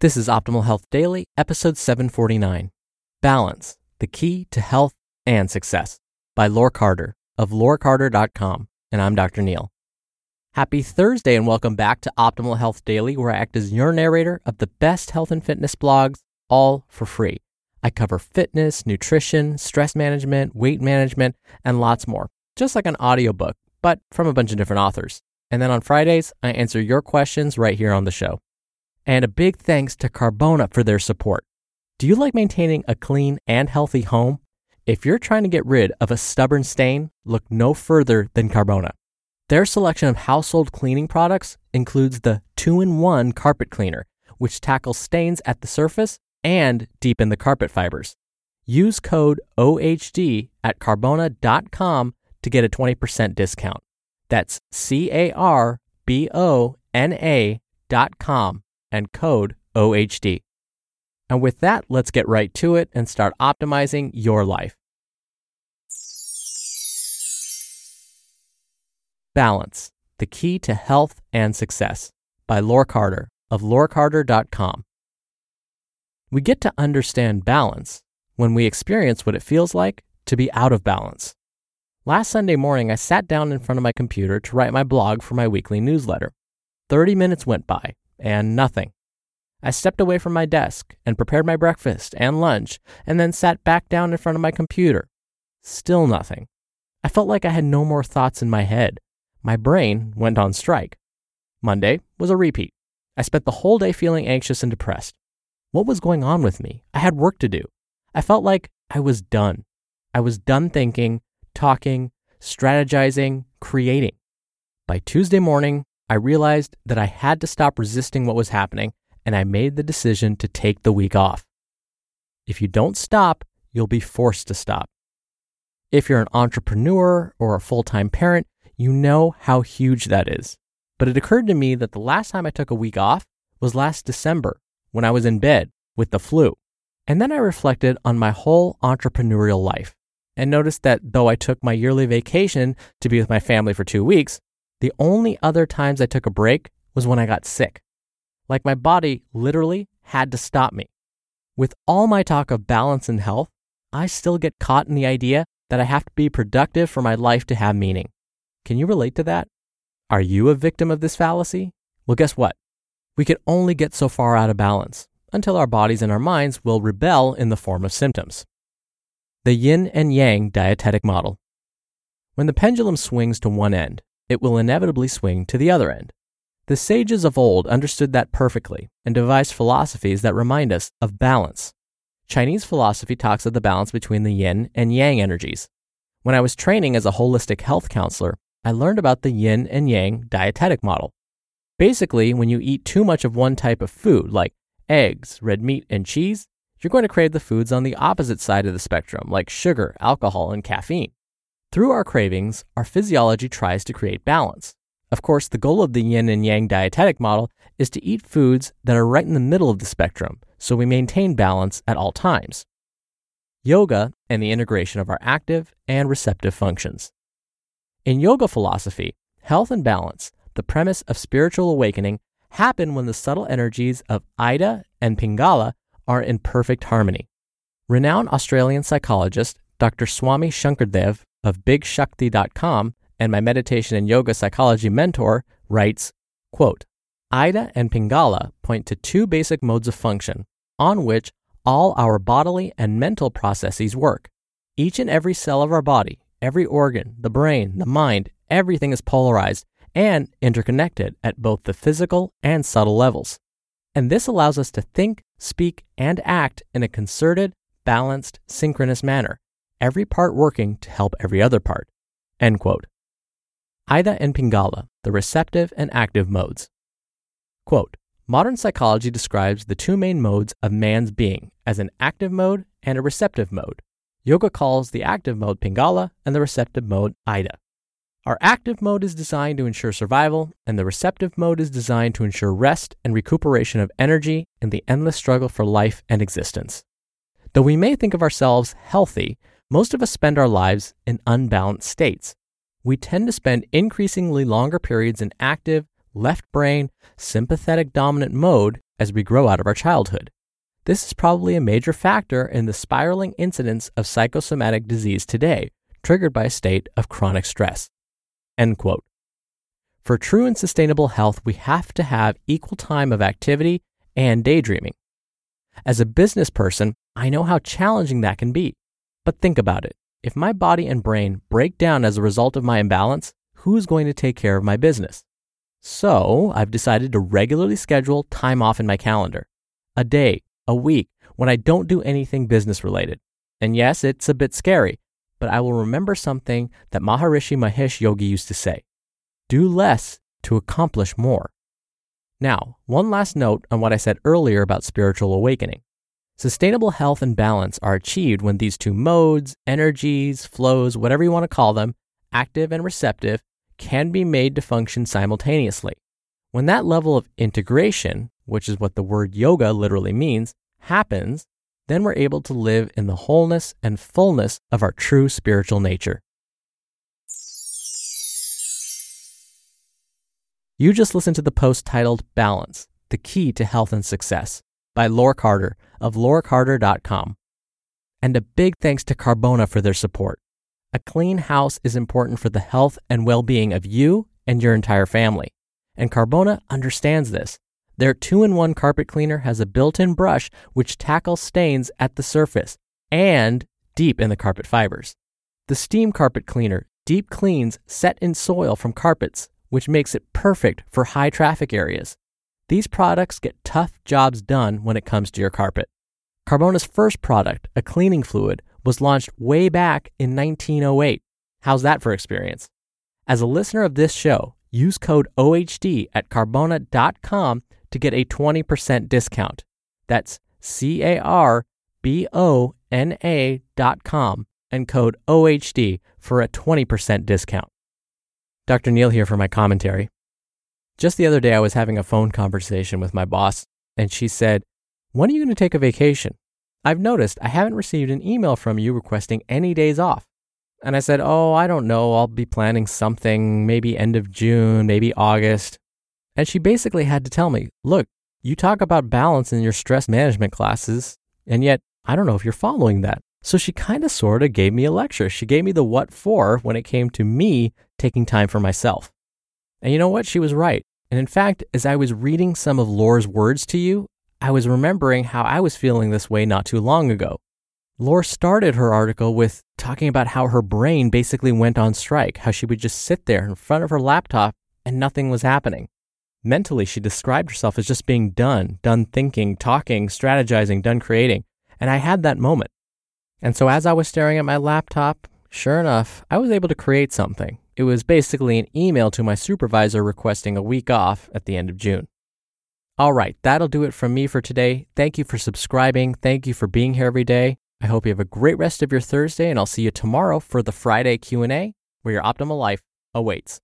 This is Optimal Health Daily, episode 749 Balance, the Key to Health and Success by Laure Carter of laurecarter.com. And I'm Dr. Neal. Happy Thursday and welcome back to Optimal Health Daily, where I act as your narrator of the best health and fitness blogs, all for free. I cover fitness, nutrition, stress management, weight management, and lots more, just like an audiobook, but from a bunch of different authors. And then on Fridays, I answer your questions right here on the show. And a big thanks to Carbona for their support. Do you like maintaining a clean and healthy home? If you're trying to get rid of a stubborn stain, look no further than Carbona. Their selection of household cleaning products includes the two in one carpet cleaner, which tackles stains at the surface and deepen the carpet fibers. Use code OHD at carbona.com to get a 20% discount. That's C A R B O N A dot com and code OHD. And with that, let's get right to it and start optimizing your life. Balance, the key to health and success by Laure Carter of laurecarter.com. We get to understand balance when we experience what it feels like to be out of balance. Last Sunday morning, I sat down in front of my computer to write my blog for my weekly newsletter. 30 minutes went by, and nothing. I stepped away from my desk and prepared my breakfast and lunch, and then sat back down in front of my computer. Still nothing. I felt like I had no more thoughts in my head. My brain went on strike. Monday was a repeat. I spent the whole day feeling anxious and depressed. What was going on with me? I had work to do. I felt like I was done. I was done thinking, talking, strategizing, creating. By Tuesday morning, I realized that I had to stop resisting what was happening, and I made the decision to take the week off. If you don't stop, you'll be forced to stop. If you're an entrepreneur or a full time parent, you know how huge that is. But it occurred to me that the last time I took a week off was last December when I was in bed with the flu. And then I reflected on my whole entrepreneurial life and noticed that though I took my yearly vacation to be with my family for two weeks, the only other times I took a break was when I got sick. Like my body literally had to stop me. With all my talk of balance and health, I still get caught in the idea that I have to be productive for my life to have meaning. Can you relate to that? Are you a victim of this fallacy? Well, guess what? We can only get so far out of balance until our bodies and our minds will rebel in the form of symptoms. The yin and yang dietetic model. When the pendulum swings to one end, it will inevitably swing to the other end. The sages of old understood that perfectly and devised philosophies that remind us of balance. Chinese philosophy talks of the balance between the yin and yang energies. When I was training as a holistic health counselor, I learned about the yin and yang dietetic model. Basically, when you eat too much of one type of food, like eggs, red meat, and cheese, you're going to crave the foods on the opposite side of the spectrum, like sugar, alcohol, and caffeine. Through our cravings, our physiology tries to create balance. Of course, the goal of the yin and yang dietetic model is to eat foods that are right in the middle of the spectrum, so we maintain balance at all times. Yoga and the integration of our active and receptive functions. In yoga philosophy, health and balance the premise of spiritual awakening happen when the subtle energies of Ida and Pingala are in perfect harmony. Renowned Australian psychologist Dr. Swami Shankardev of BigShakti.com and my meditation and yoga psychology mentor writes, quote, Ida and Pingala point to two basic modes of function on which all our bodily and mental processes work. Each and every cell of our body, every organ, the brain, the mind, everything is polarized and interconnected at both the physical and subtle levels. And this allows us to think, speak, and act in a concerted, balanced, synchronous manner, every part working to help every other part. End quote. Ida and Pingala, the receptive and active modes. Quote, Modern psychology describes the two main modes of man's being as an active mode and a receptive mode. Yoga calls the active mode Pingala and the receptive mode Ida. Our active mode is designed to ensure survival, and the receptive mode is designed to ensure rest and recuperation of energy in the endless struggle for life and existence. Though we may think of ourselves healthy, most of us spend our lives in unbalanced states. We tend to spend increasingly longer periods in active, left brain, sympathetic dominant mode as we grow out of our childhood. This is probably a major factor in the spiraling incidence of psychosomatic disease today, triggered by a state of chronic stress. End quote. For true and sustainable health, we have to have equal time of activity and daydreaming. As a business person, I know how challenging that can be. But think about it. If my body and brain break down as a result of my imbalance, who's going to take care of my business? So I've decided to regularly schedule time off in my calendar. A day, a week, when I don't do anything business related. And yes, it's a bit scary, but I will remember something that Maharishi Mahesh Yogi used to say do less to accomplish more. Now, one last note on what I said earlier about spiritual awakening. Sustainable health and balance are achieved when these two modes, energies, flows, whatever you want to call them, active and receptive, can be made to function simultaneously. When that level of integration, which is what the word yoga literally means, happens, then we're able to live in the wholeness and fullness of our true spiritual nature. You just listened to the post titled Balance The Key to Health and Success by Laure Carter of laurecarter.com. And a big thanks to Carbona for their support. A clean house is important for the health and well being of you and your entire family. And Carbona understands this. Their two in one carpet cleaner has a built in brush which tackles stains at the surface and deep in the carpet fibers. The steam carpet cleaner deep cleans set in soil from carpets, which makes it perfect for high traffic areas. These products get tough jobs done when it comes to your carpet. Carbona's first product, a cleaning fluid, was launched way back in 1908. How's that for experience? As a listener of this show, use code OHD at carbona.com to get a 20% discount. That's C A R B O N A dot com and code OHD for a 20% discount. Dr. Neal here for my commentary. Just the other day, I was having a phone conversation with my boss, and she said, When are you going to take a vacation? I've noticed I haven't received an email from you requesting any days off. And I said, Oh, I don't know. I'll be planning something maybe end of June, maybe August. And she basically had to tell me, Look, you talk about balance in your stress management classes, and yet I don't know if you're following that. So she kind of sort of gave me a lecture. She gave me the what for when it came to me taking time for myself. And you know what? She was right. And in fact, as I was reading some of Laure's words to you, I was remembering how I was feeling this way not too long ago. Laura started her article with talking about how her brain basically went on strike, how she would just sit there in front of her laptop and nothing was happening. Mentally, she described herself as just being done, done thinking, talking, strategizing, done creating. And I had that moment. And so as I was staring at my laptop, sure enough, I was able to create something. It was basically an email to my supervisor requesting a week off at the end of June. All right, that'll do it from me for today. Thank you for subscribing. Thank you for being here every day. I hope you have a great rest of your Thursday and I'll see you tomorrow for the Friday Q&A where your optimal life awaits.